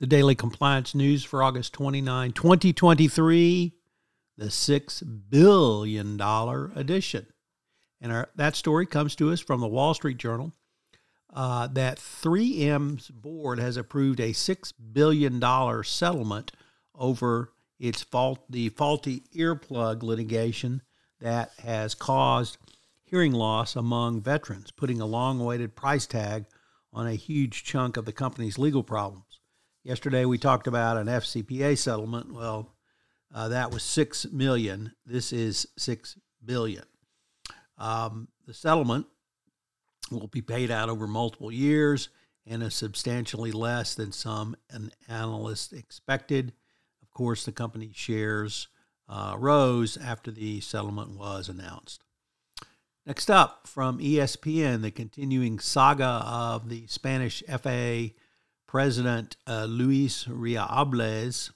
The daily compliance news for August 29, 2023, the $6 billion edition. And our, that story comes to us from the Wall Street Journal uh, that 3M's board has approved a $6 billion settlement over its fault, the faulty earplug litigation that has caused hearing loss among veterans, putting a long awaited price tag on a huge chunk of the company's legal problems. Yesterday we talked about an FCPA settlement. Well, uh, that was six million. This is six billion. Um, the settlement will be paid out over multiple years and is substantially less than some analysts expected. Of course, the company shares uh, rose after the settlement was announced. Next up, from ESPN, the continuing saga of the Spanish FAA President uh, Luis Rubiales,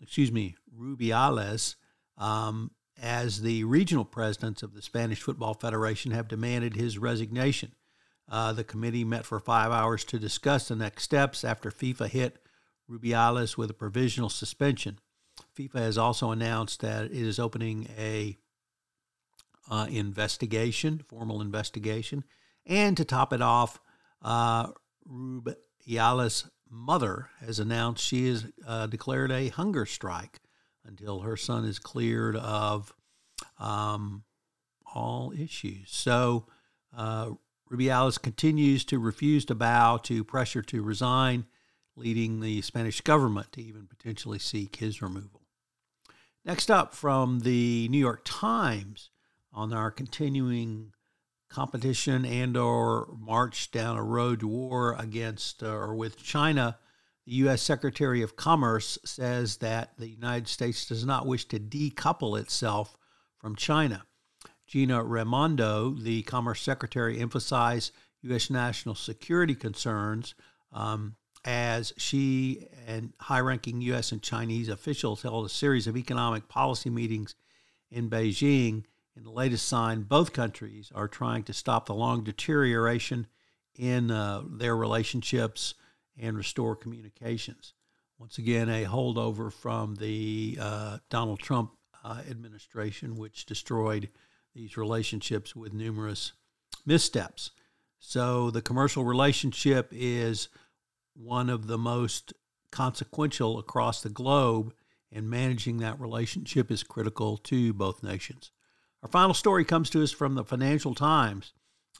excuse me, Rubiales, um, as the regional presidents of the Spanish Football Federation have demanded his resignation. Uh, the committee met for five hours to discuss the next steps after FIFA hit Rubiales with a provisional suspension. FIFA has also announced that it is opening a uh, investigation, formal investigation, and to top it off, uh, Rub- Yala's mother has announced she has uh, declared a hunger strike until her son is cleared of um, all issues. So uh, Rubiales continues to refuse to bow to pressure to resign, leading the Spanish government to even potentially seek his removal. Next up from the New York Times on our continuing competition and or march down a road to war against uh, or with China, the U.S. Secretary of Commerce says that the United States does not wish to decouple itself from China. Gina Raimondo, the Commerce Secretary, emphasized U.S. national security concerns um, as she and high ranking U.S. and Chinese officials held a series of economic policy meetings in Beijing in the latest sign, both countries are trying to stop the long deterioration in uh, their relationships and restore communications. Once again, a holdover from the uh, Donald Trump uh, administration, which destroyed these relationships with numerous missteps. So, the commercial relationship is one of the most consequential across the globe, and managing that relationship is critical to both nations. Our final story comes to us from the Financial Times.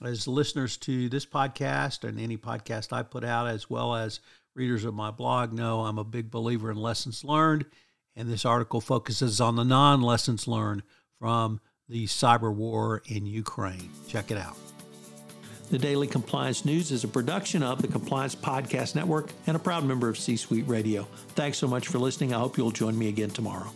As listeners to this podcast and any podcast I put out, as well as readers of my blog, know I'm a big believer in lessons learned. And this article focuses on the non lessons learned from the cyber war in Ukraine. Check it out. The Daily Compliance News is a production of the Compliance Podcast Network and a proud member of C Suite Radio. Thanks so much for listening. I hope you'll join me again tomorrow.